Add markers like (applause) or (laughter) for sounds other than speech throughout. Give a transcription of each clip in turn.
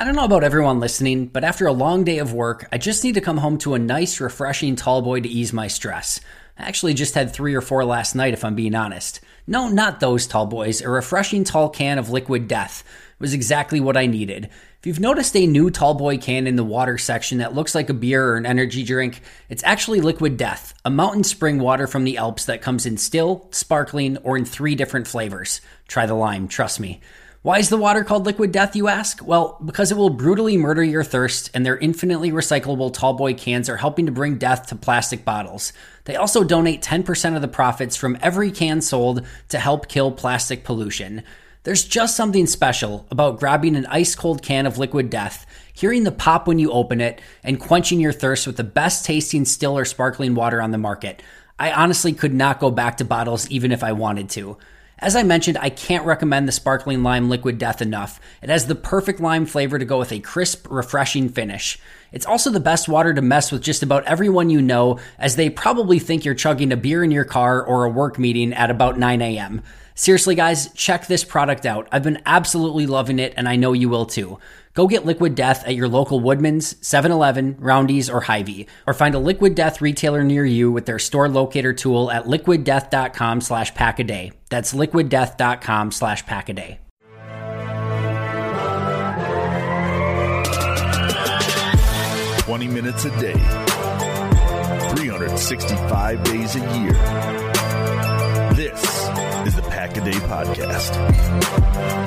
I don't know about everyone listening, but after a long day of work, I just need to come home to a nice, refreshing tall boy to ease my stress. I actually just had three or four last night, if I'm being honest. No, not those tall boys. A refreshing tall can of liquid death was exactly what I needed. If you've noticed a new tall boy can in the water section that looks like a beer or an energy drink, it's actually liquid death, a mountain spring water from the Alps that comes in still, sparkling, or in three different flavors. Try the lime, trust me. Why is the water called liquid death, you ask? Well, because it will brutally murder your thirst, and their infinitely recyclable tallboy cans are helping to bring death to plastic bottles. They also donate 10% of the profits from every can sold to help kill plastic pollution. There's just something special about grabbing an ice cold can of liquid death, hearing the pop when you open it, and quenching your thirst with the best tasting still or sparkling water on the market. I honestly could not go back to bottles even if I wanted to. As I mentioned, I can't recommend the sparkling lime liquid death enough. It has the perfect lime flavor to go with a crisp, refreshing finish. It's also the best water to mess with just about everyone you know, as they probably think you're chugging a beer in your car or a work meeting at about 9 a.m. Seriously, guys, check this product out. I've been absolutely loving it, and I know you will too. Go get Liquid Death at your local Woodman's, 7 Eleven, Roundy's, or Hy-Vee, or find a Liquid Death retailer near you with their store locator tool at liquiddeath.com slash pack a day. That's liquiddeath.com slash pack a day. Twenty minutes a day, 365 days a year. Day Podcast.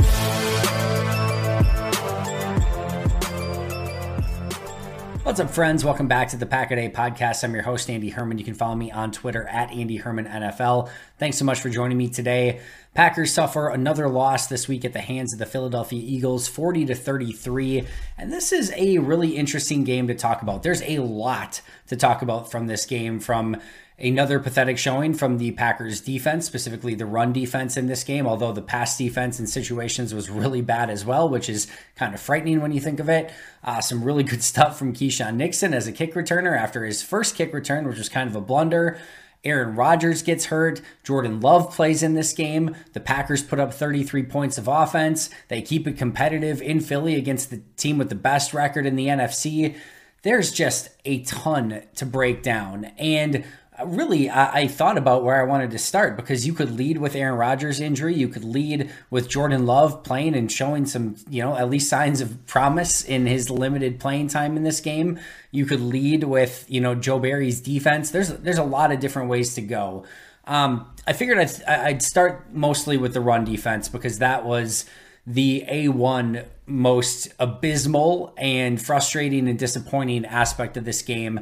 What's up, friends? Welcome back to the Pack a Day podcast. I'm your host, Andy Herman. You can follow me on Twitter at Andy Herman NFL. Thanks so much for joining me today. Packers suffer another loss this week at the hands of the Philadelphia Eagles, 40 to 33. And this is a really interesting game to talk about. There's a lot to talk about from this game, from Another pathetic showing from the Packers defense, specifically the run defense in this game, although the pass defense in situations was really bad as well, which is kind of frightening when you think of it. Uh, some really good (laughs) stuff from Keisean Nixon as a kick returner after his first kick return, which was kind of a blunder. Aaron Rodgers gets hurt. Jordan Love plays in this game. The Packers put up 33 points of offense. They keep it competitive in Philly against the team with the best record in the NFC. There's just a ton to break down. And really, I, I, thought about where I wanted to start because you could lead with Aaron Rodgers' injury. You could lead with Jordan Love playing and showing some, you know, at least signs of promise in his limited playing time in this game. You could lead with, you know, Joe Barry's defense. There's there's a lot of different ways to go. Um, I figured I'd, I'd start mostly with the run defense because that was the A1 most abysmal and frustrating and disappointing aspect of this game.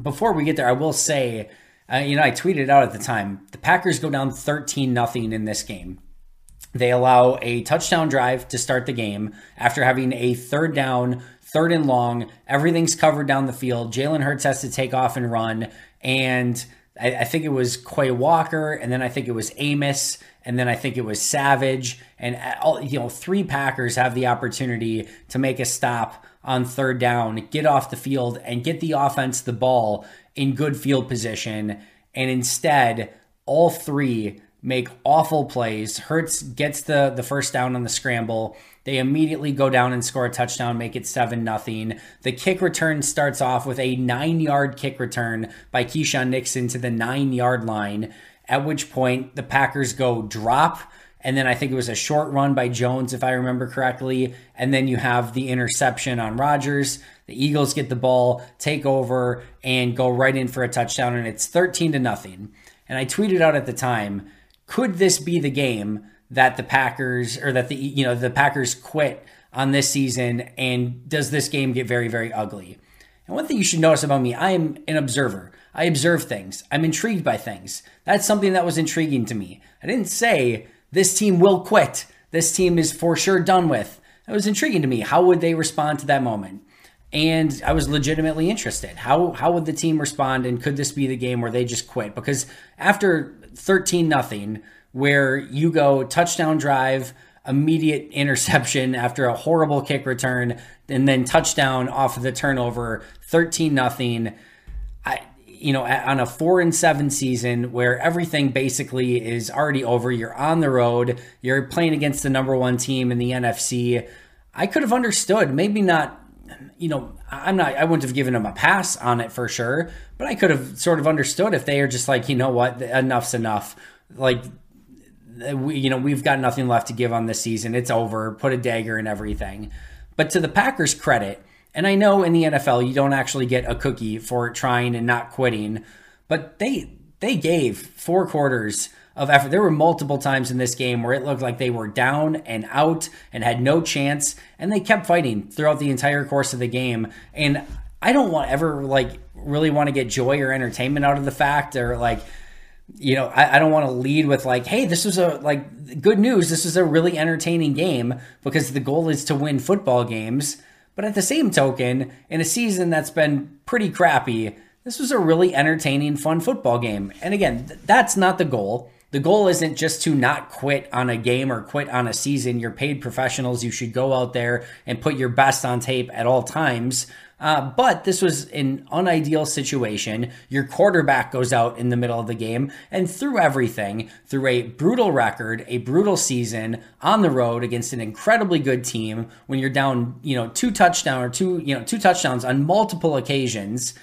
Before we get there, I will say uh, you know, I tweeted out at the time the Packers go down 13 nothing in this game. They allow a touchdown drive to start the game after having a third down third and long. Everything's covered down the field. Jalen Hurts has to take off and run. And I, I think it was Quay Walker, and then I think it was Amos, and then I think it was Savage. And all, you know, three Packers have the opportunity to make a stop on third down, get off the field, and get the offense the ball in good field position. And instead, all three make awful plays. Hurts gets the the first down on the scramble. They immediately go down and score a touchdown, make it 7 nothing. The kick return starts off with a 9-yard kick return by Keisean Nixon to the 9-yard line, at which point the Packers go drop and then I think it was a short run by Jones, if I remember correctly. And then you have the interception on Rodgers. The Eagles get the ball, take over, and go right in for a touchdown, and it's 13 to nothing. And I tweeted out at the time could this be the game that the Packers or that the you know the Packers quit on this season and does this game get very very ugly? And one thing you should notice about me, I am an observer. I observe things. I'm intrigued by things. That's something that was intriguing to me. I didn't say this team will quit. This team is for sure done with. That was intriguing to me. How would they respond to that moment? And I was legitimately interested. How how would the team respond and could this be the game where they just quit? Because after 13 nothing where you go touchdown drive, immediate (laughs) interception after a horrible kick return, and then touchdown off of the turnover, 13 nothing. I you know, on a four and seven season where everything basically is already over, you're on the road, you're playing against the number one team in the NFC. I could have understood, maybe not, you know, I'm not, I wouldn't have given them a pass on it for sure, but I could have sort of understood if they are just like, you know what, enough's enough like we, you know we've got nothing left to give on this season. It's over. Put a dagger in everything. But to the Packers' credit, and I know in the NFL you don't actually get a cookie for trying and not quitting, but they they gave four quarters of effort. There were multiple times in this game where it looked like they were down and out and had no chance, and they kept fighting throughout the entire course of the game. And I don't want ever like really want to get joy or entertainment out of the fact or like you know, I, I don't want to lead with like, hey, this was a like good news. This is a really entertaining game because the goal is to win football games. But at the same token, in a season that's been pretty crappy, this was a really entertaining, fun football game. And again, th- that's not the goal. The goal isn't just to not quit on a game or quit on a season. You're paid professionals. You should go out there and put your best on tape at all times. Uh, but this was an unideal situation. Your quarterback goes out in the middle of the game, and through everything, through a brutal record, a brutal season on the road against an incredibly good team, when you're down, you know, two touchdown or two, you know, two touchdowns on multiple occasions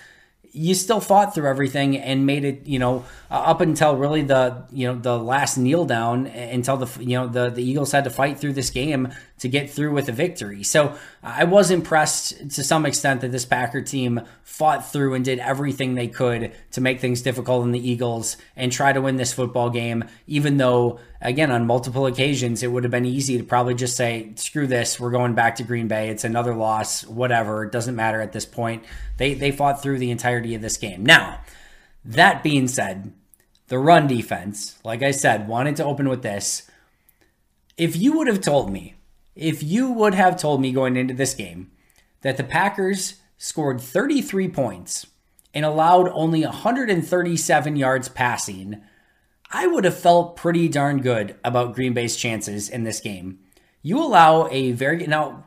you still fought through everything and made it, you know, uh, up until really the, you know, the last kneel down until the, you know, the, the Eagles had to fight through this game to get through with a victory. So I was impressed to some extent that this Packer team fought through and did everything they could to make things difficult in the Eagles and try to win this football game, even though, again, on multiple occasions, it would have been easy to probably just say, screw this, we're going back to Green Bay. It's another loss, whatever. It doesn't matter at this point. They, they fought through the entirety of this game. Now, that being said, the run defense, like I said, wanted to open with this. If you would have told me if you would have told me going into this game that the Packers scored 33 points and allowed only 137 yards passing, I would have felt pretty darn good about Green Bay's chances in this game. You allow a very now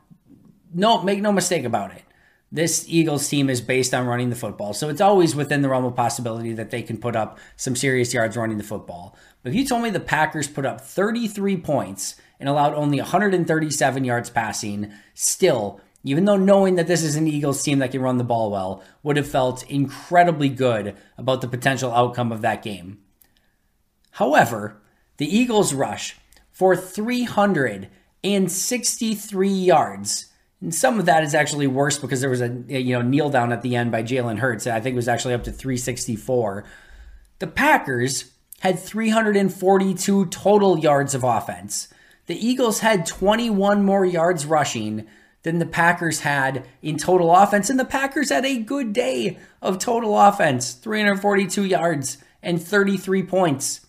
no make no mistake about it. This Eagles team is based on running the football. So it's always within the realm of possibility that they can put up some serious yards running the football. But if you told me the Packers put up 33 points and allowed only 137 yards passing, still, even though knowing that this is an Eagles team that can run the ball well, would have felt incredibly good about the potential outcome of that game. However, the Eagles rush for 363 yards. And some of that is actually worse because there was a you know kneel down at the end by Jalen Hurts. I think it was actually up to 364. The Packers had 342 total yards of offense. The Eagles had 21 more yards rushing than the Packers had in total offense. And the Packers had a good day of total offense 342 yards and 33 points.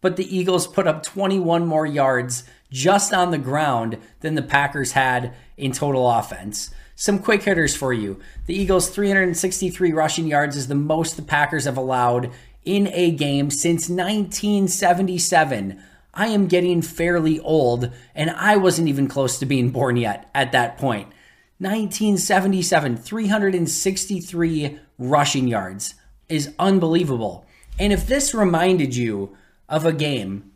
But the Eagles put up 21 more yards just on the ground than the Packers had in total offense. Some quick hitters for you. The Eagles' 363 rushing yards is the most the Packers have allowed in a game since 1977. I am getting fairly old, and I wasn't even close to being born yet at that point. 1977, 363 rushing yards is unbelievable. And if this reminded you of a game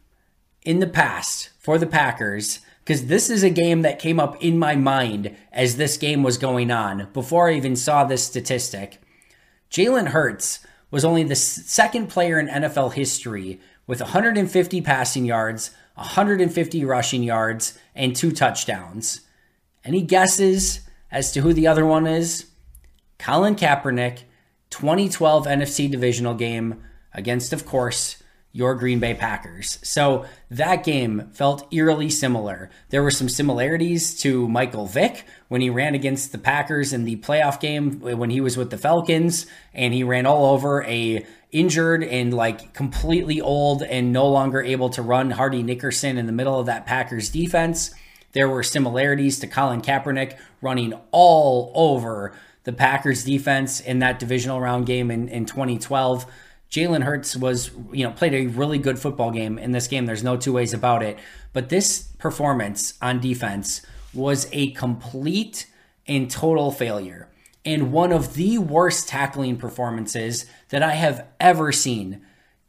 in the past for the Packers, because this is a game that came up in my mind as this game was going on before I even saw this statistic. Jalen Hurts was only the second player in NFL history with 150 passing yards, 150 rushing yards, and two touchdowns. Any guesses as to who the other one is? Colin Kaepernick, 2012 NFC divisional game against, of course, your Green Bay Packers. So that game felt eerily similar. There were some similarities to Michael Vick when he ran against the Packers in the playoff game when he was with the Falcons and he ran all over a injured and like completely old and no longer able to run Hardy Nickerson in the middle of that Packers defense. There were similarities to Colin Kaepernick running all over the Packers defense in that divisional round game in, in 2012. Jalen Hurts was, you know, played a really good football game in this game. There's no two ways about it. But this performance on defense was a complete and total failure and one of the worst tackling performances that I have ever seen.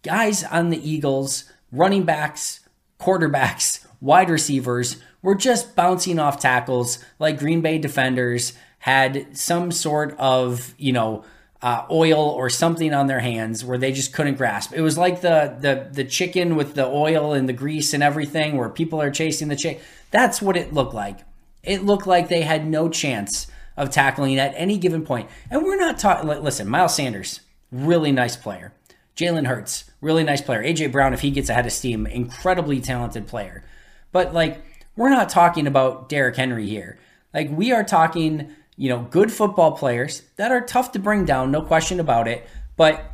Guys on the Eagles, running backs, quarterbacks, wide receivers were just bouncing off tackles like Green Bay defenders had some sort of, you know, uh, oil or something on their hands where they just couldn't grasp. It was like the the the chicken with the oil and the grease and everything, where people are chasing the chick. That's what it looked like. It looked like they had no chance of tackling at any given point. And we're not talking. Like listen, Miles Sanders, really nice player. Jalen Hurts, really nice player. AJ Brown, if he gets ahead of steam, incredibly talented player. But like, we're not talking about Derrick Henry here. Like, we are talking you know, good football players that are tough to bring down, no question about it. But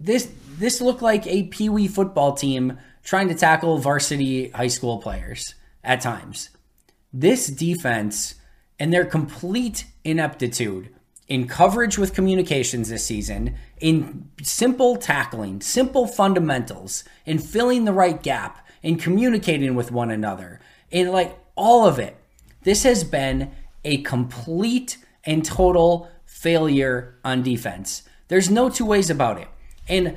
this this looked like a pee wee football team trying to tackle varsity high school players at times. This defense and their complete ineptitude in coverage with communications this season, in simple tackling, simple fundamentals, in filling the right gap, in communicating with one another, in like all of it. This has been a complete and total failure on defense. There's no two ways about it. And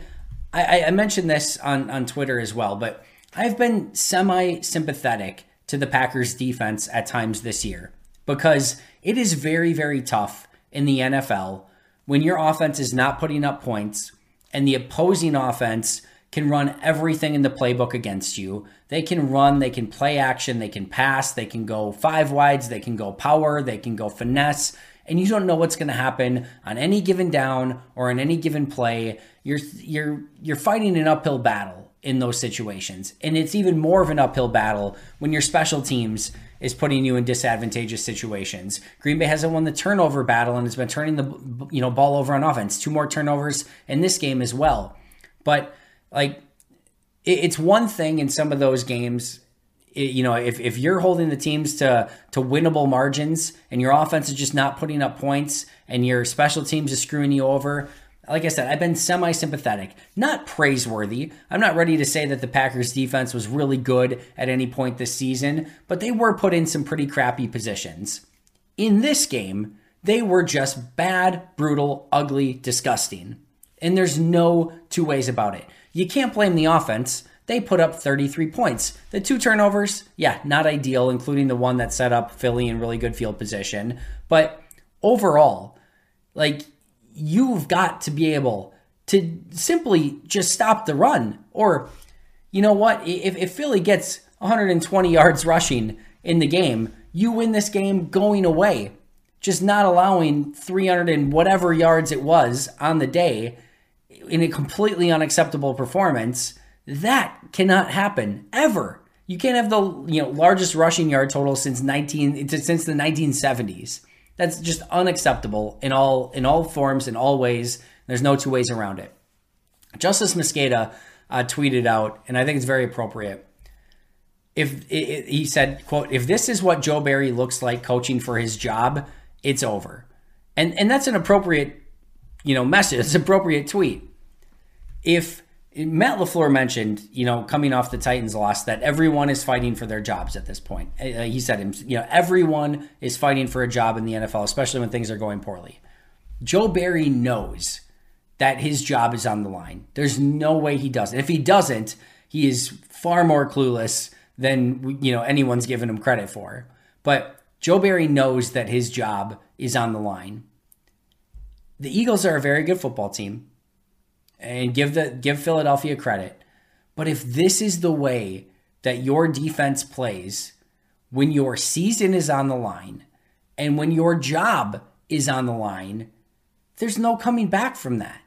I, I mentioned this on, on Twitter as well, but I've been semi sympathetic to the Packers defense at times this year because it is very, very tough in the NFL when your offense is not putting up points and the opposing offense can run everything in the playbook against you. They can run, they can play action, they can pass, they can go five wides, they can go power, they can go finesse, and you don't know what's going to happen on any given down or on any given play. You're you're you're fighting an uphill battle in those situations. And it's even more of an uphill battle when your special teams is putting you in disadvantageous situations. Green Bay hasn't won the turnover battle and has been turning the you know ball over on offense. Two more turnovers in this game as well. But like it's one thing in some of those games you know if, if you're holding the teams to to winnable margins and your offense is just not putting up points and your special teams is screwing you over like i said i've been semi sympathetic not praiseworthy i'm not ready to say that the packers defense was really good at any point this season but they were put in some pretty crappy positions in this game they were just bad brutal ugly disgusting and there's no two ways about it you can't blame the offense. They put up 33 points. The two turnovers, yeah, not ideal, including the one that set up Philly in really good field position. But overall, like, you've got to be able to simply just stop the run. Or, you know what? If, if Philly gets 120 yards rushing in the game, you win this game going away. Just not allowing 300 and whatever yards it was on the day in a completely unacceptable performance, that cannot happen ever. You can't have the you know largest rushing yard total since 19 since the 1970s. That's just unacceptable in all in all forms in all ways. There's no two ways around it. Justis Mosqueda uh, tweeted out, and I think it's very appropriate. If it, it, he said, "quote If this is what Joe Barry looks like coaching for his job, it's over. And and that's an appropriate, you know, message. (laughs) It's appropriate tweet. If Matt LaFleur mentioned, you know, coming off the Titans loss, that everyone is fighting for their jobs at this point. Uh, he said, you know, everyone is fighting for a job in the NFL, especially when things are going poorly. Joe Barry knows that his job is on the line. There's no way he doesn't. If he doesn't, he is far more clueless than you know anyone's given him credit for. But Joe Barry knows that his job is on the line. The Eagles are a very good football team and give the give Philadelphia credit. But if this is the way that your defense plays when your season is on the line and when your job is on the line, there's no coming back from that.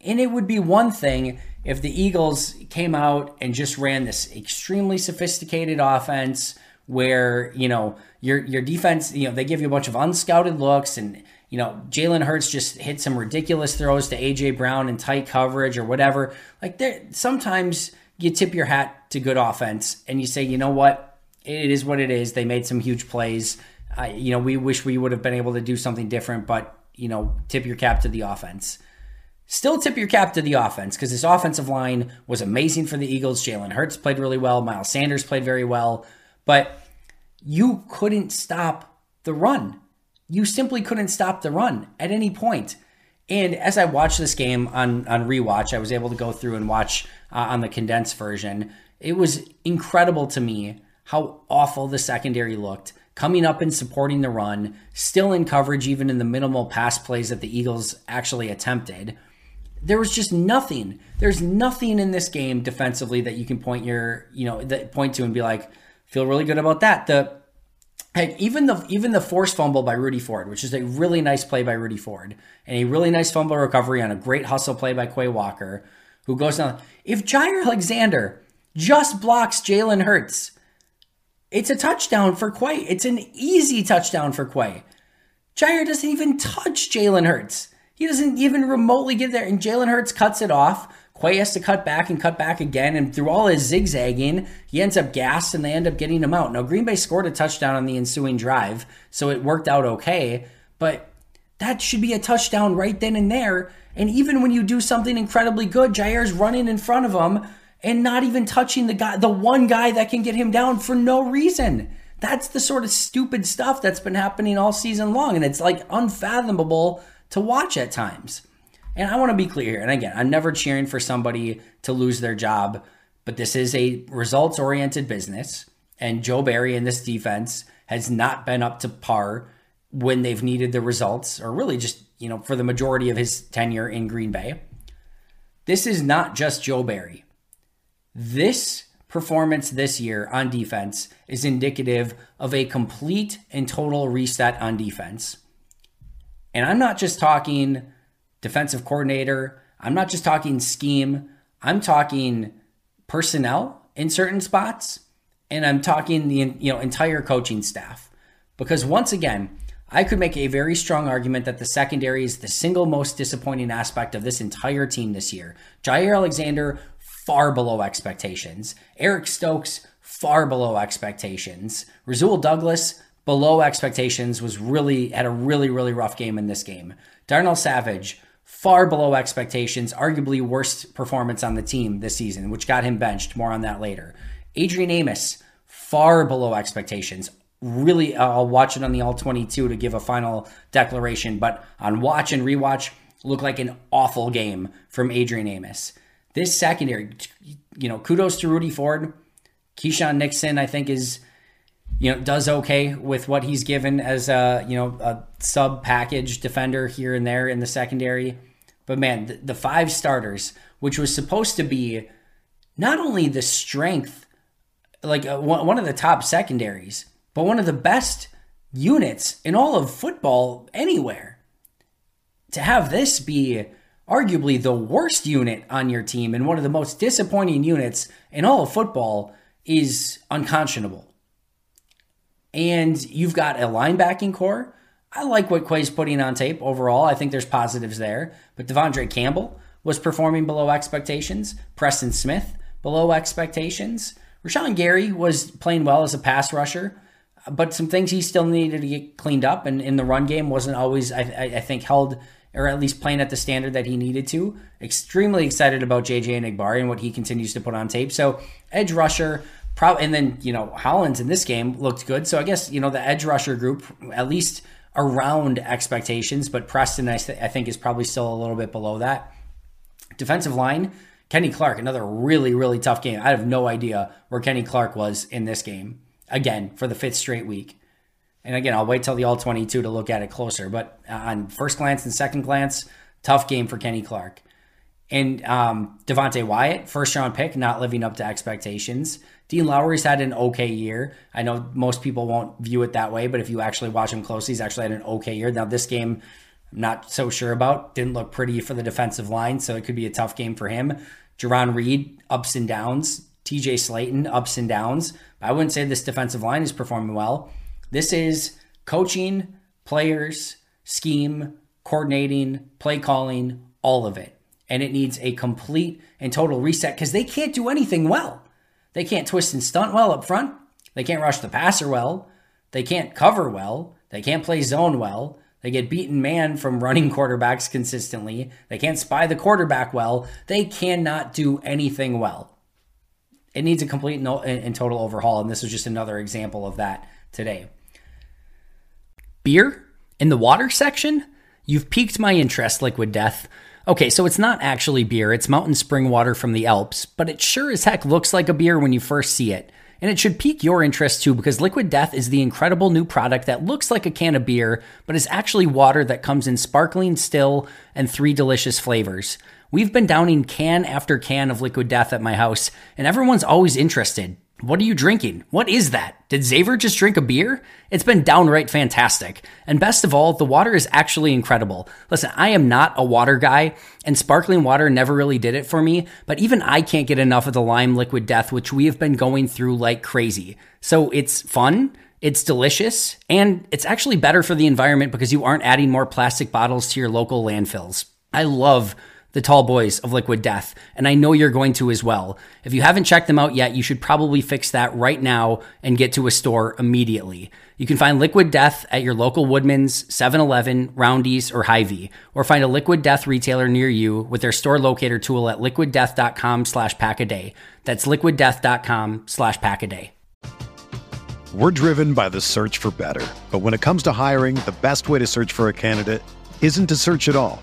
And it would be one thing if the Eagles came out and just ran this extremely sophisticated offense where, you know, your your defense, you know, they give you a bunch of unscouted looks and you know, Jalen Hurts just hit some ridiculous throws to AJ Brown in tight coverage or whatever. Like there sometimes you tip your hat to good offense and you say, you know what? It is what it is. They made some huge plays. You know, we wish we would have been able to do something different, but you know, tip your cap to the offense. Still tip your cap to the offense because this offensive line was amazing for the Eagles. Jalen Hurts played really well. Miles Sanders played very well. But you couldn't stop the run. You simply couldn't stop the run at any point. And as I watched this game on, on rewatch, I was able to go through and watch uh, on the condensed version. It was incredible to me how awful the secondary looked coming up and supporting the run, still in coverage, even in the minimal pass plays that the Eagles actually attempted there was just nothing. There's nothing in this game defensively that you can point your, you know, that point to and be like, feel really good about that. The heck, even the even the forced fumble by Rudy Ford, which is a really nice play by Rudy Ford, and a really nice fumble recovery on a great hustle play by Quay Walker, who goes down. If Jaire Alexander just blocks Jalen Hurts, it's a touchdown for Quay. It's an easy touchdown for Quay. Jaire doesn't even touch Jalen Hurts. He doesn't even remotely get there. And Jalen Hurts cuts it off. Quay has to cut back and cut back again. And through all his zigzagging, he ends up gassed and they end up getting him out. Now, Green Bay scored a touchdown on the ensuing drive, so it worked out okay. But that should be a touchdown right then and there. And even when you do something incredibly good, Jaire's running in front of him and not even touching the guy, the one guy that can get him down for no reason. That's the sort of stupid stuff that's been happening all season long. And it's like unfathomable to watch at times. And I want to be clear here. And again, I'm never cheering for somebody to lose their job, but this is a results oriented business. And Joe Barry and this defense has not been up to par when they've needed the results, or really just, you know, for the majority of his tenure in Green Bay. This is not just Joe Barry. This performance this year on defense is indicative of a complete and total reset on defense. And I'm not just talking defensive coordinator, I'm not just talking scheme, I'm talking personnel in certain spots, and I'm talking the you know entire coaching staff. Because once again, I could make a very strong argument that the secondary is the single most disappointing aspect of this entire team this year. Jaire Alexander, far below expectations. Eric Stokes, far below expectations. Rasul Douglas, below expectations, was really had a really, really rough game in this game. Darnell Savage, far below expectations, arguably worst performance on the team this season, which got him benched. More on that later. Adrian Amos, far below expectations. Really, uh, I'll watch it on the All 22 to give a final declaration, but on watch and rewatch, looked like an awful game from Adrian Amos. This secondary, you know, kudos to Rudy Ford. Keisean Nixon, I think, is you know, does okay with what he's given as a, you know, a sub package defender here and there in the secondary. But man, the, the five starters, which was supposed to be not only the strength, like uh, one of the top secondaries, but one of the best units in all of football anywhere. To have this be arguably the worst unit on your team and one of the most disappointing units in all of football is unconscionable and you've got a linebacking corps. I like what Quay's putting on tape overall. I think there's positives there. But De'Vondre Campbell was performing below expectations. Preston Smith below expectations. Rashan Gary was playing well as a pass rusher. but some things he still needed to get cleaned up. And in the run game wasn't always, I, I think, held or at least playing at the standard that he needed to. Extremely excited about JJ Enagbare and what he continues to put on tape. So edge rusher, probably, and then you know Hollins in this game looked good. So I guess you know the edge rusher group at least around expectations, but Preston I, th- I think is probably still a little bit below that. Defensive line, Kenny Clark, another really really tough game. I have no idea where Kenny Clark was in this game again for the fifth straight week. And again, I'll wait till the all 22 to look at it closer. But uh, on first glance and second glance, tough game for Kenny Clark. And um, Devonte Wyatt, first round pick, not living up to expectations. Dean Lowry's had an okay year. I know most people won't view it that way, but if you actually watch him closely, he's actually had an okay year. Now, this game, I'm not so sure about. Didn't look pretty for the defensive line, so it could be a tough game for him. Jarran Reed, ups and downs. TJ Slaton, ups and downs. I wouldn't say this defensive line is performing well. This is coaching, players, scheme, coordinating, play calling, all of it. And it needs a complete and total reset because they can't do anything well. They can't twist and stunt well up front. They can't rush the passer well. They can't cover well. They can't play zone well. They get beaten man from running (laughs) quarterbacks consistently. They can't spy the quarterback well. They cannot do anything well. It needs a complete and total overhaul, and this is just another example of that today. Beer in the water section? You've piqued my interest, Liquid Death. Okay, so it's not actually beer, it's mountain spring water from the Alps, but it sure as heck looks like a beer when you first see it. And it should pique your interest too because Liquid Death is the incredible new product that looks like a can of beer, but is actually water that comes in sparkling, still, and three delicious flavors. We've been downing can after can of Liquid Death at my house, and everyone's always interested. What are you drinking? What is that? Did Xavier just drink a beer? It's been downright fantastic. And best of all, the water is actually incredible. Listen, I am not a water guy, and sparkling water never really did it for me, but even I can't get enough of the lime liquid death, which we have been going through like crazy. So it's fun. It's delicious and it's actually better for the environment because you aren't adding more plastic bottles to your local landfills. I love the tall boys of Liquid Death, and I know you're going to as well. If you haven't checked them out yet, you should probably fix that right now and get to a store immediately. You can find Liquid Death at your local Woodman's, 7-Eleven, Roundy's, or Hy-Vee, or find a Liquid Death retailer near you with their store locator tool at liquiddeath.com slash packaday. That's liquiddeath.com slash packaday. We're driven by the search for better, but when it comes to hiring, the best way to search for a candidate isn't to search at all.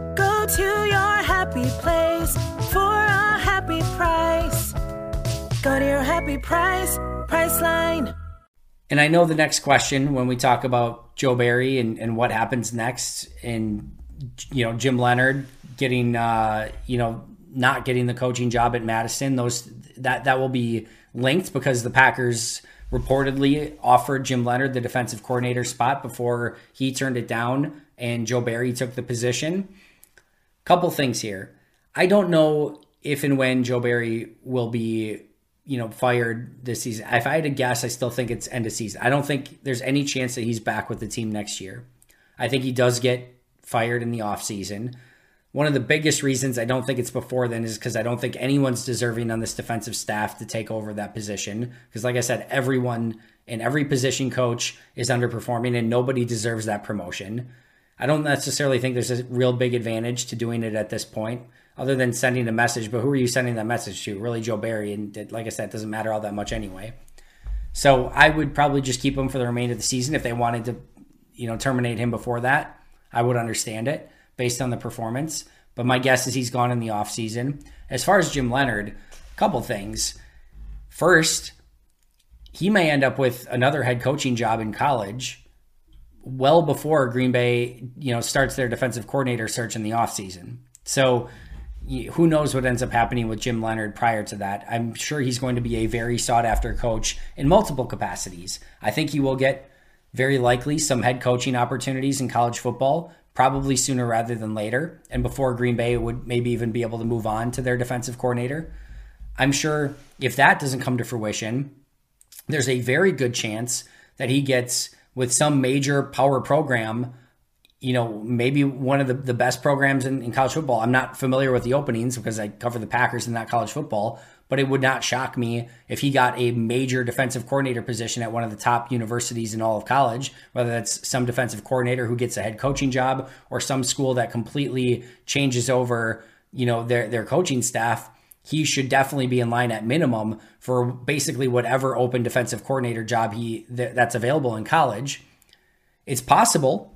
Go to your happy place for a happy price. Go to your happy price, Priceline. And I know the next question when we talk about Joe Barry and, and what happens next, and you know Jim Leonhard getting, uh, you know, not getting the coaching job at Madison. Those that that will be linked because the Packers reportedly offered Jim Leonhard the defensive coordinator spot before he turned it down and Joe Barry took the position. Couple things here. I don't know if and when Joe Barry will be, you know, fired this season. If I had to guess, I still think it's end of season. I don't think there's any chance that he's back with the team next year. I think he does get fired in the offseason. one of the biggest reasons I don't think it's before then is because I don't think anyone's deserving on this defensive staff to take over that position. Because, like I said, everyone in every position coach is underperforming and nobody deserves that promotion. I don't necessarily think there's a real big advantage to doing it at this point, other than sending a message. But who are you sending that message to? Really, Joe Barry. And like I said, it doesn't matter all that much anyway. So I would probably just keep him for the remainder of the season. If they wanted to, you know, terminate him before that, I would understand it based on the performance. But my guess is he's gone in the offseason. As far as Jim Leonhard, a couple things. First, he may end up with another head coaching job in college well before Green Bay, you know, starts their defensive coordinator search in the offseason. So who knows what ends up happening with Jim Leonhard prior to that. I'm sure he's going to be a very sought after coach in multiple capacities. I think he will get very likely some head coaching opportunities in college football, probably sooner rather than later, and before Green Bay would maybe even be able to move on to their defensive coordinator. I'm sure if that doesn't come to fruition, there's a very good chance that he gets with some major power program you know, maybe one of the, the best programs in, in, college football. I'm not familiar with the openings because I cover the Packers and not college football, but it would not shock me if he got a major defensive coordinator position at one of the top universities in all of college, whether that's some defensive coordinator who gets a head coaching job or some school that completely changes over, you know, their, their coaching staff. He should definitely be in line at minimum for basically whatever open defensive coordinator job he th- that's available in college. It's possible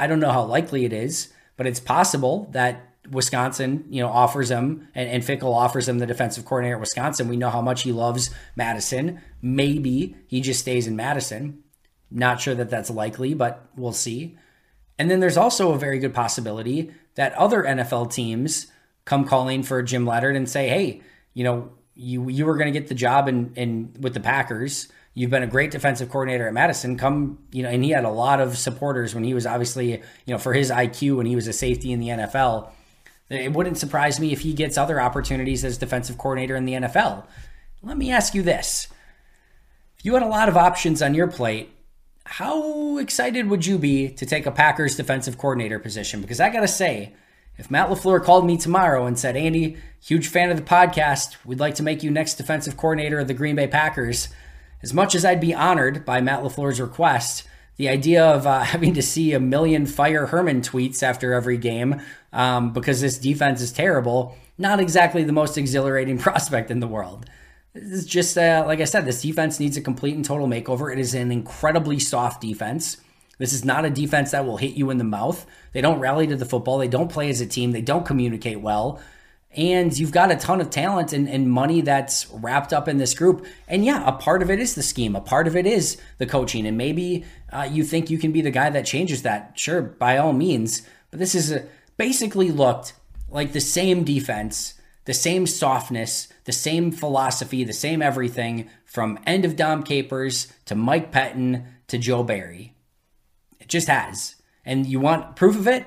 I don't know how likely it is, but it's possible that Wisconsin, you know, offers him and, and Fickell offers him the defensive coordinator at Wisconsin. We know how much he loves Madison. Maybe he just stays in Madison. Not sure that that's likely, but we'll see. And then there's also a very good possibility that other NFL teams come calling for Jim Leonhard and say, "Hey, you know, you you were going to get the job in in with the Packers. You've been a great defensive coordinator at Madison. Come, you know, and he had a lot of supporters when he was obviously, you know, for his IQ when he was a safety in the NFL. It wouldn't surprise me if he gets other opportunities as defensive coordinator in the NFL. Let me ask you this. If you had a lot of options on your plate, how excited would you be to take a Packers defensive coordinator position? Because I got to say, if Matt LaFleur called me tomorrow and said, Andy, huge fan of the podcast, we'd like to make you next defensive coordinator of the Green Bay Packers, as much as I'd be honored by Matt LaFleur's request, the idea of uh, (laughs) having to see a million fire Herman tweets after every game um, because this defense is terrible, not exactly the most exhilarating (laughs) prospect in the world. It's just, uh, like I said, this defense needs a complete and total makeover. It is an incredibly soft defense. This is not a defense that will hit you in the mouth. They don't rally to the football. They don't play as a team. They don't communicate well and you've got a ton of talent and, and, money that's wrapped up in this group. And yeah, a part of it is the scheme, a part of it is the coaching, and maybe uh, you think you can be the guy that changes that. Sure, by all means, but this is a, basically looked like the same defense, the same softness, the same philosophy, the same everything from end of Dom Capers to Mike Pettine to Joe Barry. It just has. And you want proof of it?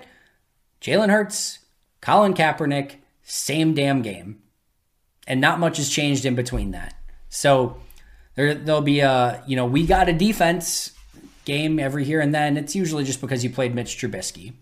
Jalen Hurts, Colin Kaepernick same damn game. And not much has changed in between that. So there, there'll be a, you know, we got a defense game every here and then. It's usually just because you played Mitch Trubisky.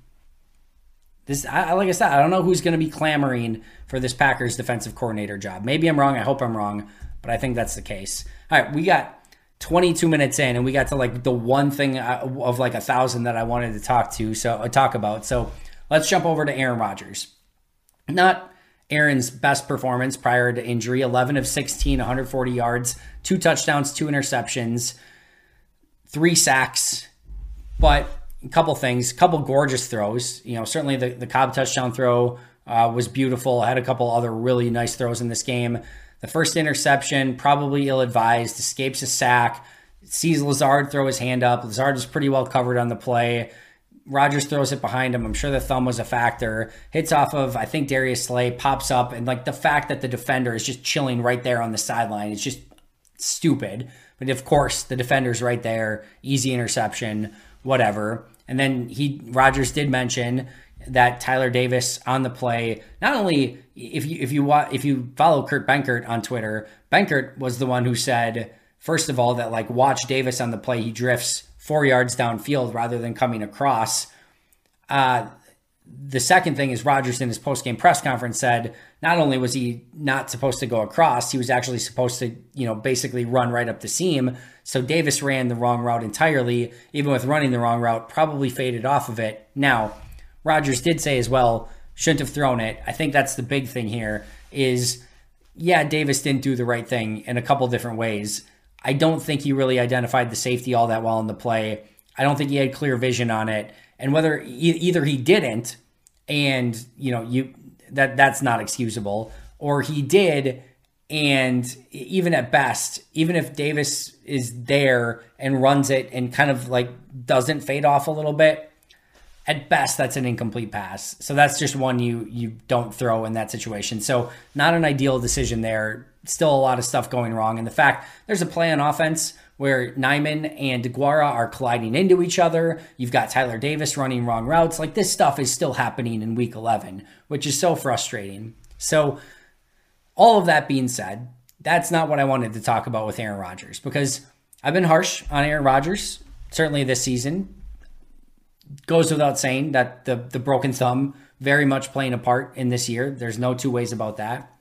This, I, like I said, I don't know who's going to be clamoring for this Packers defensive coordinator job. Maybe I'm wrong. I hope I'm wrong, but I think that's the case. All right, we got 22 minutes in, and we got to like the one thing uh, of like a thousand that I wanted to talk to, so uh, talk about. So let's jump over to Aaron Rodgers. Not Aaron's best performance prior to injury 11 of 16, 140 yards, two touchdowns, two interceptions, three sacks. But a couple things, a couple gorgeous throws. You know, certainly the, the Cobb touchdown throw uh, was beautiful. Had a couple other really nice throws in this game. The first interception, probably ill advised, escapes a sack, sees Lazard throw his hand up. Lazard is pretty well covered on the play. Rodgers throws it behind him. I'm sure the thumb was a factor. Hits off of, I think, Darius Slay, pops up, and like the fact that the defender is just chilling right there on the sideline is just stupid. But of course, the defender's right there, easy interception, whatever. And then he Rodgers did mention that Tyler Davis on the play. Not only if you if you if you follow Kurt Benkert on Twitter, Benkert was the one who said first of all that like watch Davis on the play, he drifts four yards downfield rather than coming across. Uh, the second thing is Rodgers in his post-game press conference said not only was he not supposed to go across, he was actually supposed to, you know, basically run right up the seam. So Davis ran the wrong route entirely, even with running the wrong route, probably faded off of it. Now, Rodgers did say as well, shouldn't have thrown it. I think that's the big thing here is yeah, Davis didn't do the right thing in a couple different ways. I don't think he really identified the safety all that well in the play. I don't think he had clear vision on it. And whether either he didn't and you know you that that's not excusable or he did and even at best even if davis is there and runs it and kind of like doesn't fade off a little bit at best that's an incomplete pass so that's just one you you don't throw in that situation so not an ideal decision there still a lot of stuff going wrong and the fact there's a play on offense where Nijman and Deguara are colliding into each other. You've got Tyler Davis running wrong routes. Like this stuff is still happening in week 11, which is so frustrating. So, all of that being said, that's not what I wanted to talk about with Aaron Rodgers because I've been harsh on Aaron Rodgers, certainly this season. Goes without saying that the, the broken thumb very much playing a part in this year. There's no two ways about that.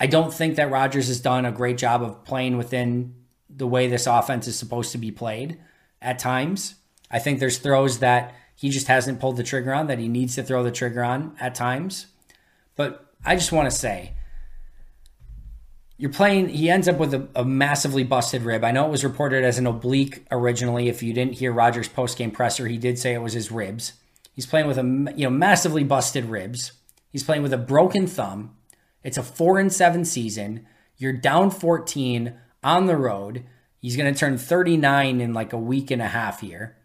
I don't think that Rodgers has done a great job of playing within the way this offense is supposed to be played at times. I think there's throws that he just hasn't pulled the trigger on that he needs to throw the trigger on at times. But I just want to say, you're playing, he ends up with a, a, massively busted rib. I know it was reported as an oblique originally. If you didn't hear Rodgers post-game presser, he did say it was his ribs. He's playing with a you know massively busted ribs. He's playing with a broken thumb. It's a four and seven season. You're down 14 on the road. He's going to turn 39 in like a week and a half here.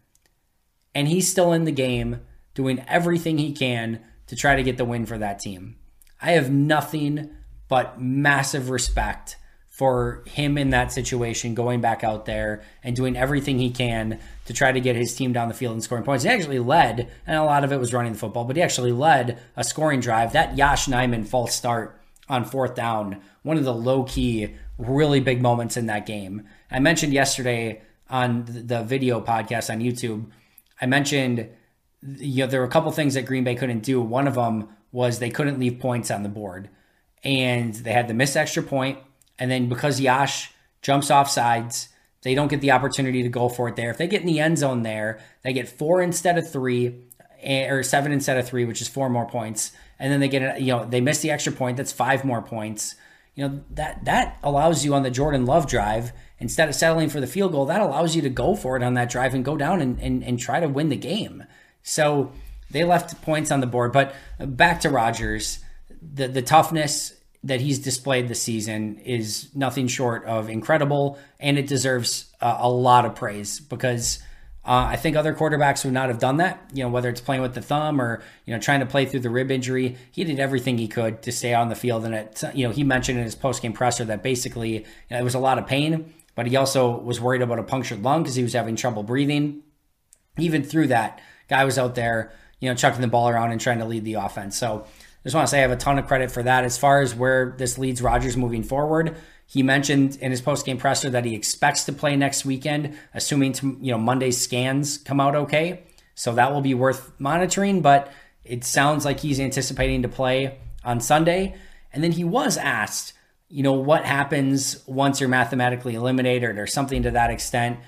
And he's still in the game doing everything he can to try to get the win for that team. I have nothing but massive respect for him in that situation, going back out there and doing everything he can to try to get his team down the field and scoring points. He actually led, and a lot of it was running the football, but he actually led a scoring drive. That Yosh Nijman false start on fourth down, one of the low key really big moments in that game. I mentioned yesterday on the video podcast on YouTube, I mentioned you know there were a couple things that Green Bay couldn't do. One of them was they couldn't leave points on the board, and they had the missed extra point, and then because Yosh jumps off sides, they don't get the opportunity to go for it there. If they get in the end zone there, they get four instead of three, eh, or seven instead of three, which is four more points, and then they get you know they miss the extra point. That's five more points. You know that that allows you on the Jordan Love drive instead of settling for the field goal that allows you to go for it on that drive and go down and, and, and try to win the game. So they left points on the board. But back to Rodgers the the toughness that he's displayed this season is nothing short of incredible and it deserves a, a lot of praise because uh, I think other quarterbacks would not have done that. You know, whether it's playing with the thumb or you know trying to play through the rib injury, he did everything he could to stay on the field. And it, you know, he mentioned in his post game presser that basically you know, it was a lot of pain, but he also was worried about a punctured lung because he was having trouble breathing. Even through that, guy was out there, you know, chucking the ball around and trying to lead the offense. So just want to say I have a ton of credit for that. As far as where this leads Rodgers moving forward, he mentioned in his post-game presser that he expects to play next weekend, assuming to, you know Monday's scans come out okay. So that will be worth monitoring. But it sounds like he's anticipating to play on Sunday. And then he was asked, you know, what happens once you're mathematically eliminated or something to that extent.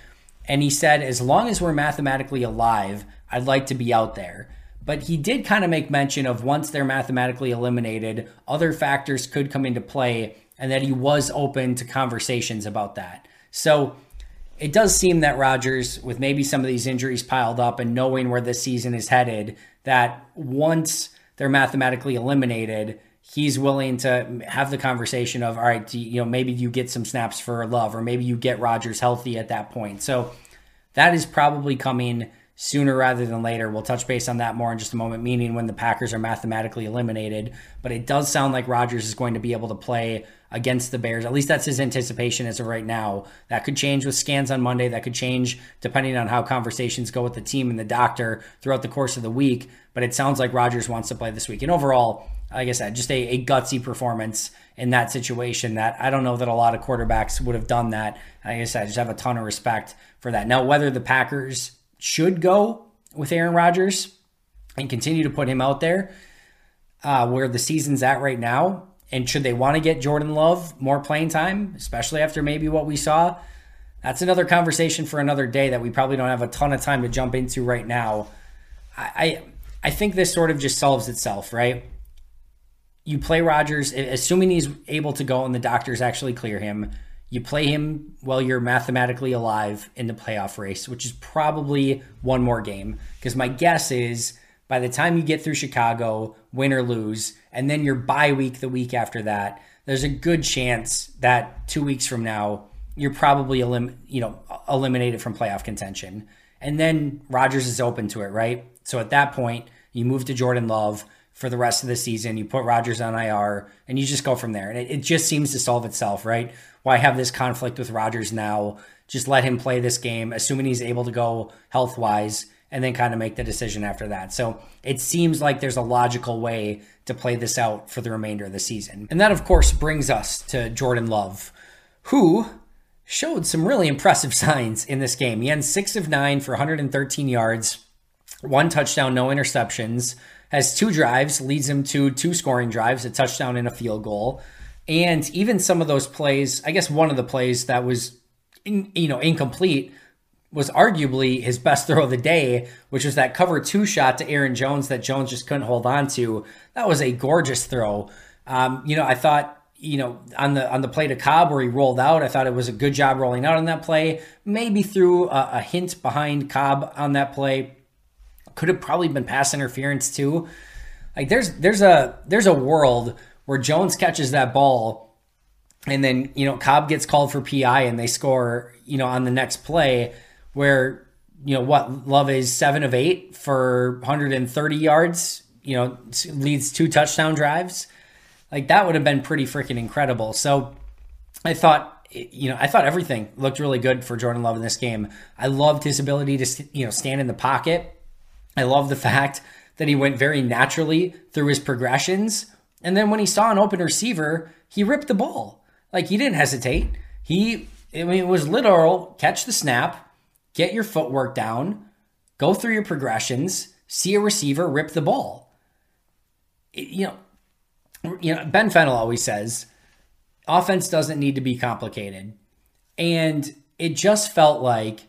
And he said, as long as we're mathematically alive, I'd like to be out there. But he did kind of make mention of once they're mathematically eliminated, other factors could come into play and that he was open to conversations about that. So it does seem that Rodgers, with maybe some of these injuries piled up and knowing where this season is headed, that once they're mathematically eliminated, he's willing to have the conversation of, all right, you know, maybe you get some snaps for love, or maybe you get Rodgers healthy at that point. So that is probably coming sooner rather than later. We'll touch base on that more in just a moment, meaning when the Packers are mathematically eliminated. But it does sound like Rodgers is going to be able to play against the Bears. At least that's his anticipation as of right now. That could change with scans on Monday. That could change depending on how conversations go with the team and the doctor throughout the course of the week. But it sounds like Rodgers wants to play this week. And overall, like I said, just a, a gutsy performance in that situation that I don't know that a lot of quarterbacks would have done that. Like I said, I just have a ton of respect for that. Now, whether the Packers should go with Aaron Rodgers, and continue to put him out there uh, where the season's at right now, and should they want to get Jordan Love more playing time, especially after maybe what we saw, that's another conversation for another day that we probably don't have a ton of time to jump into right now. I I, I think this sort of just solves itself, right? You play Rodgers, assuming he's able to go and the doctors actually clear him. You play him while you're mathematically alive in the playoff race, which is probably one more game. Because my guess is by the time you get through Chicago, win or lose, and then your bye week the week after that, there's a good chance that two weeks from now you're probably elim- you know eliminated from playoff contention. And then Rodgers is open to it, right? So at that point, you move to Jordan Love for the rest of the season. You put Rodgers on IR, and you just go from there. And it, it just seems to solve itself, right? Why have this conflict with Rodgers now? Just let him play this game, assuming he's able to go health wise and then kind of make the decision after that. So it seems like there's a logical way to play this out for the remainder of the season. And that, of course, brings us to Jordan Love, who showed some really impressive (laughs) signs in this game. He had six of nine for 113 yards, one touchdown, no interceptions, has two drives, leads him to two scoring drives, a touchdown and a field goal. And even some of those plays, I guess one of the plays that was, in, you know, incomplete was arguably his best throw of the day, which was that cover two shot to Aaron Jones that Jones just couldn't hold on to. That was a gorgeous throw. Um, you know, I thought, you know, on the on the play to Cobb where he rolled out, I thought it was a good job rolling out on that play. Maybe threw a, a hint behind Cobb on that play. Could have probably been pass interference too. Like there's there's a there's a world where Jones catches that ball and then, you know, Cobb gets called for PI and they score, you know, on the next play where you know what Love is seven of eight for 130 yards. You know, leads two touchdown drives. Like that would have been pretty freaking incredible. So I thought, you know, I thought everything looked really good for Jordan Love in this game. I loved his ability to, you know, stand in the pocket. I love the fact that he went very naturally through his progressions. And then when he saw an open receiver, he ripped the ball. Like he didn't hesitate. He, I mean, it was literal catch the snap, get your footwork down, go through your progressions, see a receiver rip the ball. It, you know, you know, Ben Fennell always says, offense doesn't need to be complicated. And it just felt like,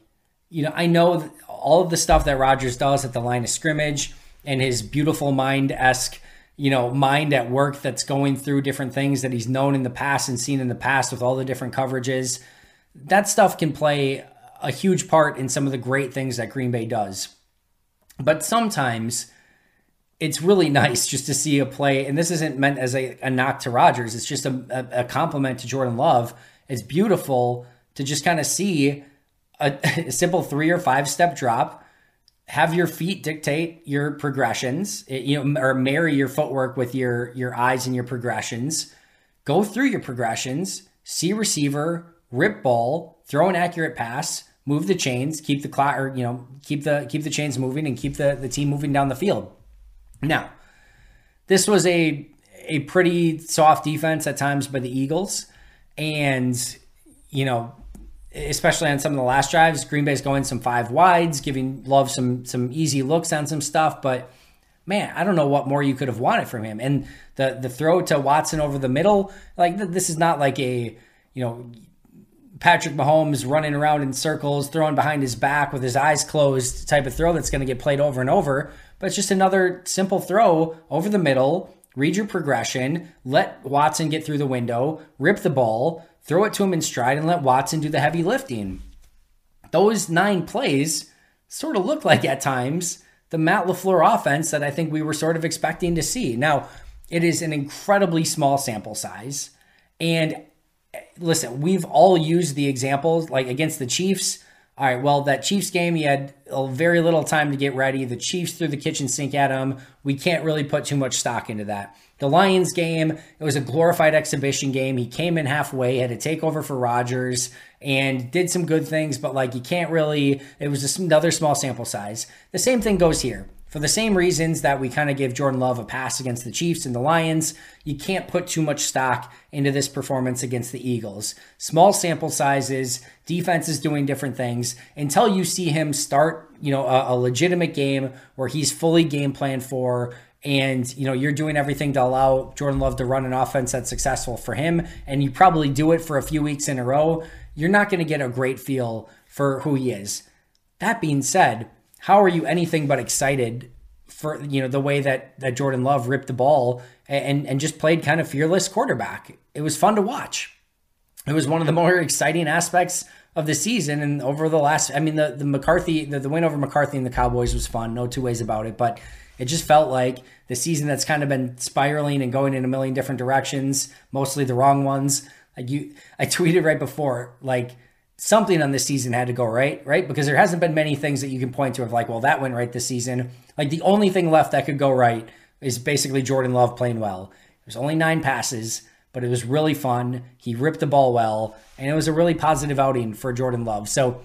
you know, I know all of the stuff that Rodgers does at the line of scrimmage and his beautiful mind esque, you know, mind at work that's going through different things that he's known in the past and seen in the past with all the different coverages. That stuff can play a huge part in some of the great things that Green Bay does. But sometimes it's really (laughs) nice just to see a play, and this isn't meant as a, a knock to Rodgers, it's just a, a, compliment to Jordan Love. It's beautiful to just kind of see a, (laughs) a simple three or five step drop, have your feet dictate your progressions, you know, or marry your footwork with your your eyes and your progressions. Go through your progressions, see receiver, rip ball, throw an accurate pass, move the chains, keep the clock, or you know, keep the keep the chains moving and keep the the team moving down the field. Now, this was a a pretty soft defense at times by the Eagles, and you know, especially on some of the last drives, Green Bay's going some five wides, giving Love some some easy looks on some stuff, but man, I don't know what more you could have wanted from him. And the the throw to Watson over the middle, like this is not like a you know Patrick Mahomes running around in circles, throwing behind his back with his eyes closed type of throw that's going to get played over and over. But it's just another simple throw over the middle. Read your progression, let Watson get through the window, rip the ball, throw it to him in stride, and let Watson do the heavy lifting. Those nine plays sort of look like at times the Matt LaFleur offense that I think we were sort of expecting to see. Now, it is an incredibly small sample size. And eh, listen, we've all used the examples like against the Chiefs. All right, well, that Chiefs game, he had very little time to get ready. The Chiefs threw the kitchen sink at him. We can't really put too much stock into that. The Lions game, it was a glorified exhibition game. He came in halfway, had to take over for Rodgers, and did some good things, but like you can't really, it was just another small sample size. The same thing goes here. For the same reasons that we kind of give Jordan Love a pass against the Chiefs and the Lions, you can't put too much stock into this performance against the Eagles. Small sample sizes, defense is doing different things until you see him start, you know, a, a legitimate game where he's fully game planned for and you know you're doing everything to allow Jordan Love to run an offense that's successful for him and you probably do it for a few weeks in a row, you're not going to get a great feel for who he is. That being said, how are you anything but excited for you know the way that that Jordan Love ripped the ball and and just played kind of fearless quarterback? It was fun to watch. It was one of the more exciting aspects of the season and over the last I mean the the McCarthy the, the win over McCarthy and the Cowboys was fun, no two ways about it, but it just felt like the season that's kind of been spiraling and going in a million different directions, mostly the wrong ones. Like you I (laughs) tweeted right before like something on this season had to go right, right? Because there hasn't been many things that you can point to of like, well, that went right this season. Like the only thing left that could go right is basically Jordan Love playing well. There's only nine passes, but it was really fun. He ripped the ball well, and it was a really positive outing for Jordan Love. So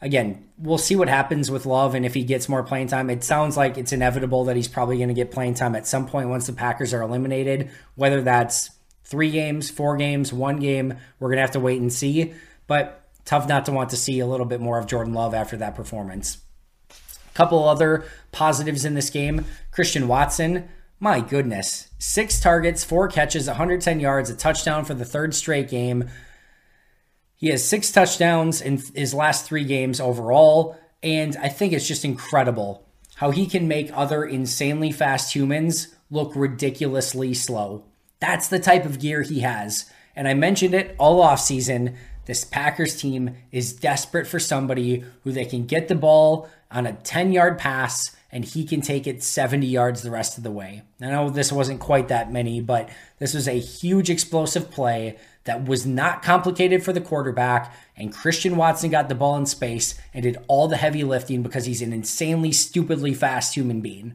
again, we'll see what happens with Love and if he gets more playing time. It sounds like it's inevitable that he's probably going to get playing time at some point once the Packers are eliminated, whether that's three games, four games, one game. We're going to have to wait and see. But tough not to want to see a little bit more of Jordan Love after that performance. A couple other positives in this game Christian Watson, my goodness, six targets, four catches, 110 yards, a touchdown for the third straight game. He has six touchdowns in his last three games overall, and I think it's just incredible how he can make other insanely fast humans look ridiculously slow. That's the type of gear he has. And I mentioned it all off season this Packers team is desperate for somebody who they can get the ball on a 10 yard pass and he can take it 70 yards the rest of the way. I know this wasn't quite that many, but this was a huge explosive play that was not complicated for the quarterback. And Christian Watson got the ball in space and did all the heavy lifting because he's an insanely, stupidly fast human being.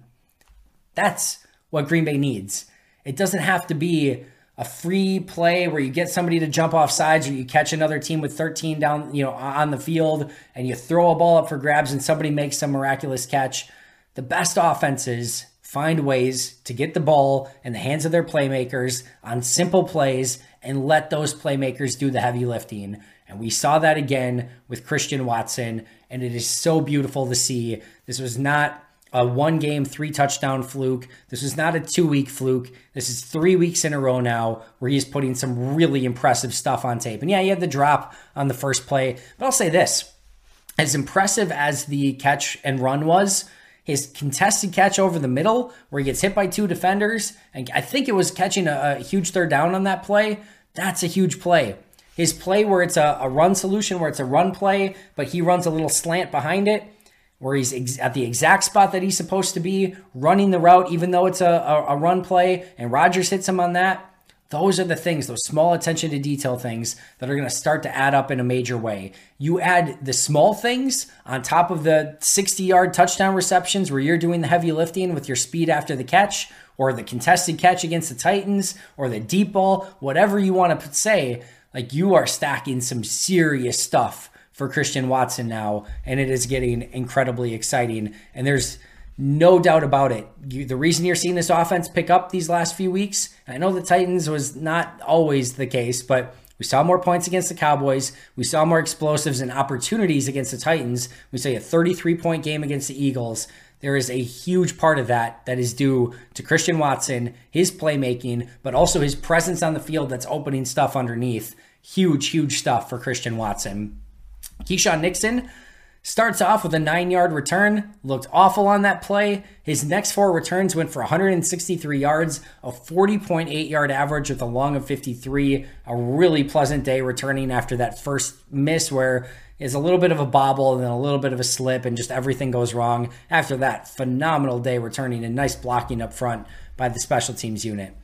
That's what Green Bay needs. It doesn't have to be a free play where you get somebody to jump off sides or you catch another team with 13 down, you know, on the field and you throw a ball up for grabs and somebody makes some miraculous catch. The best offenses find ways to get the ball in the hands of their playmakers on simple plays and let those playmakers do the heavy lifting. And we saw that again with Christian Watson, and it is so beautiful to see. This was not a one game, three touchdown fluke. This is not a two week fluke. This is three weeks in a row now where he's putting some really impressive stuff on tape. And yeah, he had the drop on the first play, but I'll say this as impressive as the catch and run was, his contested catch over the middle where he gets hit by two defenders, and I think it was catching a, a huge third down on that play. That's a huge play. His play where it's a, a run solution, where it's a run play, but he runs a little slant behind it where he's ex- at the exact spot that he's supposed to be, running the route, even though it's a, a, a run play, and Rodgers hits him on that. Those are the things, those small attention to detail things that are going to start to add up in a major way. You add the small things on top of the 60 yard touchdown receptions where you're doing the heavy lifting with your speed after the catch, or the contested catch against the Titans, or the deep ball, whatever you want to say. Like you are stacking some serious stuff for Christian Watson now, and it is getting incredibly exciting. And there's no doubt about it. You, the reason you're seeing this offense pick up these last few weeks, I know the Titans was not always the case, but we saw more points against the Cowboys. We saw more explosives and opportunities against the Titans. We say a 33 point game against the Eagles. There is a huge part of that that is due to Christian Watson, his playmaking, but also his presence on the field that's opening stuff underneath. Huge, huge stuff for Christian Watson. Keisean Nixon starts off with a nine yard return, looked awful on that play. His next four returns went for 163 yards, a 40.8 yard average with a long of 53. A really pleasant day returning after that first miss where is a little bit of a bobble and then a little bit of a slip and just everything goes wrong. After that, phenomenal day returning and nice blocking up front by the special teams unit.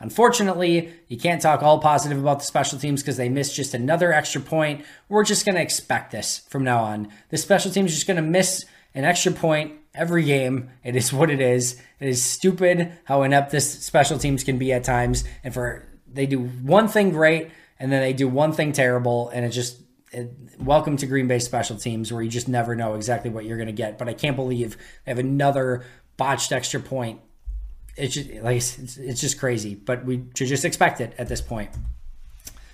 Unfortunately, you can't talk all positive about the special teams because they missed just another extra point. We're just going to expect this from now on. The special teams is just going to miss an extra point every game. It is what it is. It is stupid how inept this special teams can be at times. And for they do one thing great and then they do one thing terrible, and it just it, welcome to Green Bay special teams where you just never know exactly what you're going to get. But I can't believe they have another botched extra point. It's just like it's, it's just crazy, but we should just expect it at this point.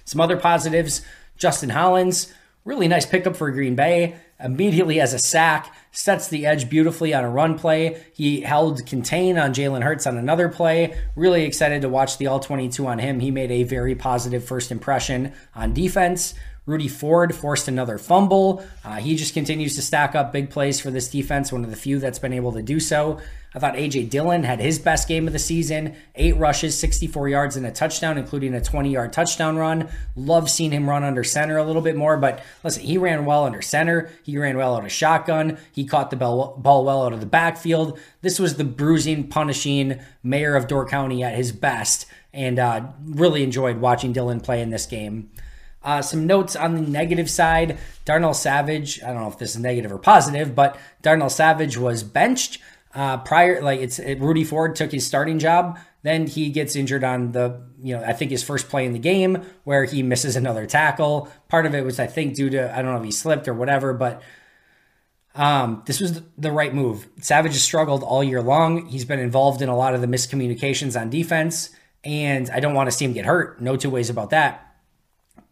Some other positives: Justin Hollins, really nice pickup for Green Bay. Immediately as a sack, sets the edge beautifully on a run play. He held contain on Jalen Hurts on another play. Really excited to watch the all 22 on him. He made a very positive first impression on defense. Rudy Ford forced another fumble. Uh, he just continues to stack up big plays for this defense, one of the few that's been able to do so. I thought A.J. Dillon had his best game of the season eight rushes, 64 yards, and a touchdown, including a 20 yard touchdown run. Love seeing him run under center a little bit more, but listen, he ran well under center. He ran well out of shotgun. He caught the ball, well out of the backfield. This was the bruising, punishing mayor of Door County at his best, and uh, really enjoyed watching Dillon play in this game. Uh, some notes on the negative side Darnell Savage, I don't know if this is negative or positive, but Darnell Savage was benched. Uh, prior, like it's it, Rudy Ford took his starting job. Then he gets injured on the, you know, I think his first play in the game where he misses another tackle. Part of it was, I think, due to, I don't know if he slipped or whatever, but um, this was the right move. Savage has struggled all year long. He's been involved in a lot of the miscommunications on defense, and I don't want to see him get hurt. No two ways about that.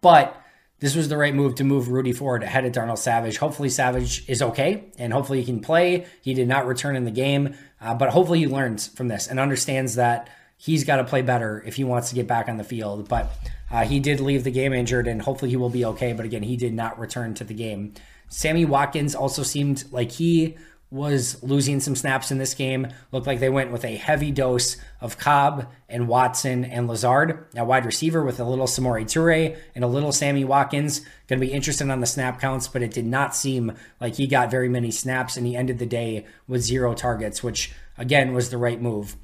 But this was the right move to move Rudy Ford ahead of Darnell Savage. Hopefully, Savage is okay and hopefully he can play. He did not return in the game, uh, but hopefully he learns from this and understands that he's got to play better if he wants to get back on the field. But uh, he did leave the game injured and hopefully he will be okay. But again, he did not return to the game. Sammy Watkins also seemed like he was losing some snaps in this game. Looked like they went with a heavy dose of Cobb and Watson and Lazard. Now, wide receiver with a little Samori Toure and a little Sammy Watkins. Going to be interested on the snap counts, but it did not seem like he got very many snaps, and he ended the day with zero targets, which again was the right move.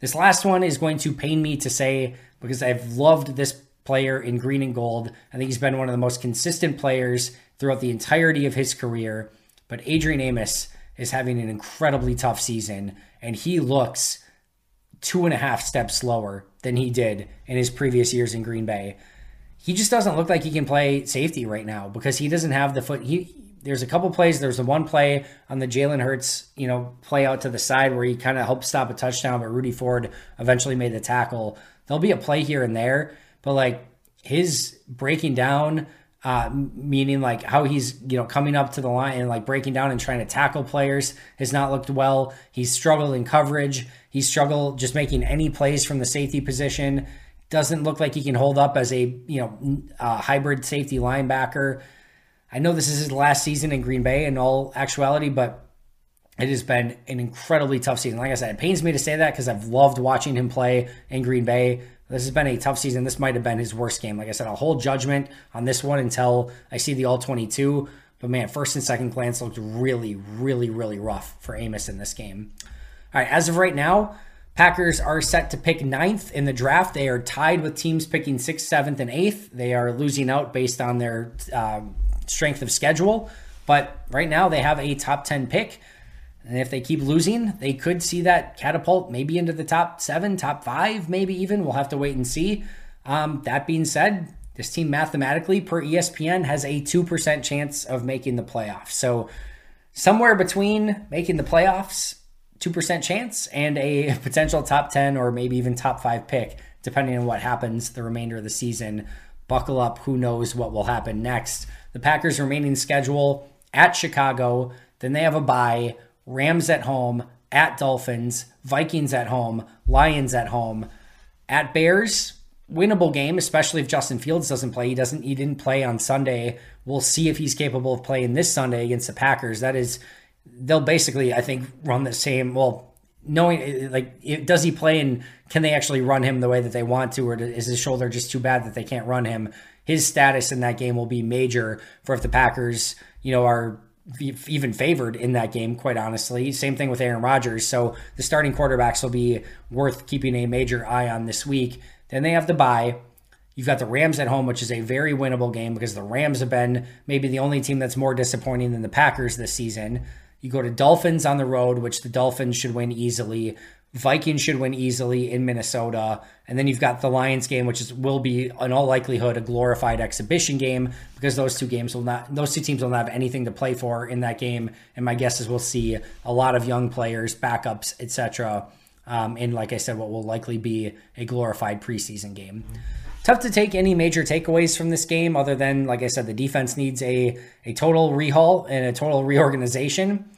This last one is going to pain me to say because I've loved this player in green and gold. I think he's been one of the most consistent players throughout the entirety of his career. But Adrian Amos is having an incredibly tough season, and he looks two and a half steps slower than he did in his previous years in Green Bay. He just doesn't look like he can play safety right now because he doesn't have the foot. He there's a couple plays. There's the one play on the Jalen Hurts, you know, play out to the side where he kind of helped stop a touchdown, but Rudy Ford eventually made the tackle. There'll be a play here and there, but like his breaking down uh, meaning like how he's you know coming up to the line and like breaking down and trying to tackle players has not looked well. He's struggled in coverage. He's struggled just making any plays from the safety position. Doesn't look like he can hold up as a you know uh, hybrid safety linebacker. I know this is his last season in Green Bay in all actuality, but it has been an incredibly tough season. Like I said, it pains me to say that because I've loved watching him play in Green Bay. This has been a tough season. This might have been his worst game. Like I said, I'll hold judgment on this one until I see the all 22. But man, first and second glance looked really, really, really rough for Amos in this game. All right, as of right now, Packers are set to pick ninth in the draft. They are tied with teams picking sixth, seventh, and eighth. They are losing out based on their um, strength of schedule. But right now, they have a top 10 pick. And if they keep losing, they could see that catapult maybe into the top seven, top five, maybe even. We'll have to wait and see. Um, that being said, this team mathematically, per ESPN, has a 2% chance of making the playoffs. So somewhere between making the playoffs, 2% chance, and a (laughs) potential top 10 or maybe even top five pick, depending on what happens the remainder of the season. Buckle up. Who knows what will happen next? The Packers' remaining schedule at Chicago, then they have a bye Rams at home, at Dolphins, Vikings at home, Lions at home, at Bears. Winnable game, especially if Justin Fields doesn't play. He doesn't. He didn't play on Sunday. We'll see if he's capable of playing this Sunday against the Packers. That is, they'll basically, I think, run the same. Well, knowing like, does he play and can they actually run him the way that they want to, or is his shoulder just too bad that they can't run him? His status in that game will be major for if the Packers, you know, are even favored in that game, quite honestly. Same thing with Aaron Rodgers. So the starting quarterbacks will be worth keeping a major eye on this week. Then they have the bye. You've got the Rams at home, which is a very winnable game because the Rams have been maybe the only team that's more disappointing than the Packers this season. You go to Dolphins on the road, which the Dolphins should win easily. Vikings should win easily in Minnesota, and then you've got the Lions game, which is will be in all likelihood a glorified exhibition game because those two games will not, those two teams will not have anything to play for in that game. And my guess is we'll see a lot of young players, backups, etc. Um, in like I said, what will likely be a glorified preseason game. Tough to take any major takeaways from this game, other than like I said, the defense needs a a total rehaul and a total reorganization.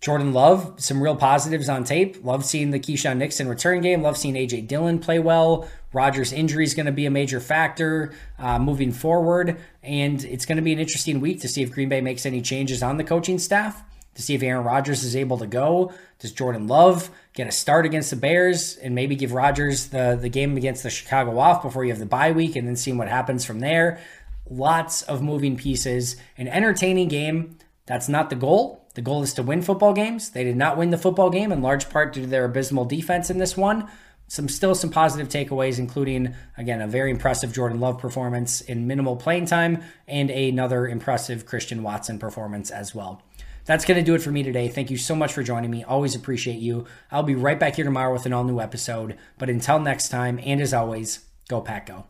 Jordan Love, some real positives on tape. Love seeing the Keisean Nixon return game. Love seeing AJ Dillon play well. Rodgers' injury is going to be a major factor uh, moving forward. And it's going to be an interesting week to see if Green Bay makes any changes on the coaching staff, to see if Aaron Rodgers is able to go. Does Jordan Love get a start against the Bears and maybe give Rodgers the, the game against the Chicago off before you have the bye week and then seeing what happens from there? Lots of moving pieces. An entertaining game. That's not the goal the goal is to win football games. They did not win the football game in large part due to their abysmal defense in this one. Some still some positive takeaways, including again a very impressive Jordan Love performance in minimal playing time and another impressive Christian Watson performance as well. That's going to do it for me today. Thank you so much for joining me. Always appreciate you. I'll be right back here tomorrow with an all new episode. But until next time, and as always, go Pack Go.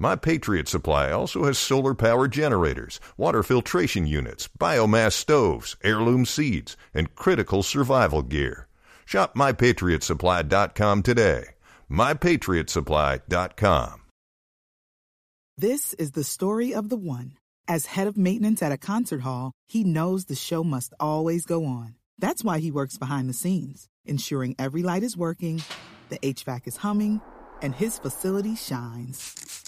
My Patriot Supply also has solar power generators, water filtration units, biomass stoves, heirloom seeds, and critical survival gear. Shop MyPatriotSupply.com today. MyPatriotSupply.com. This is the story of the one. As head of maintenance at a concert hall, he knows the show must always go on. That's why he works behind the scenes, ensuring every light is working, the HVAC is humming, and his facility shines.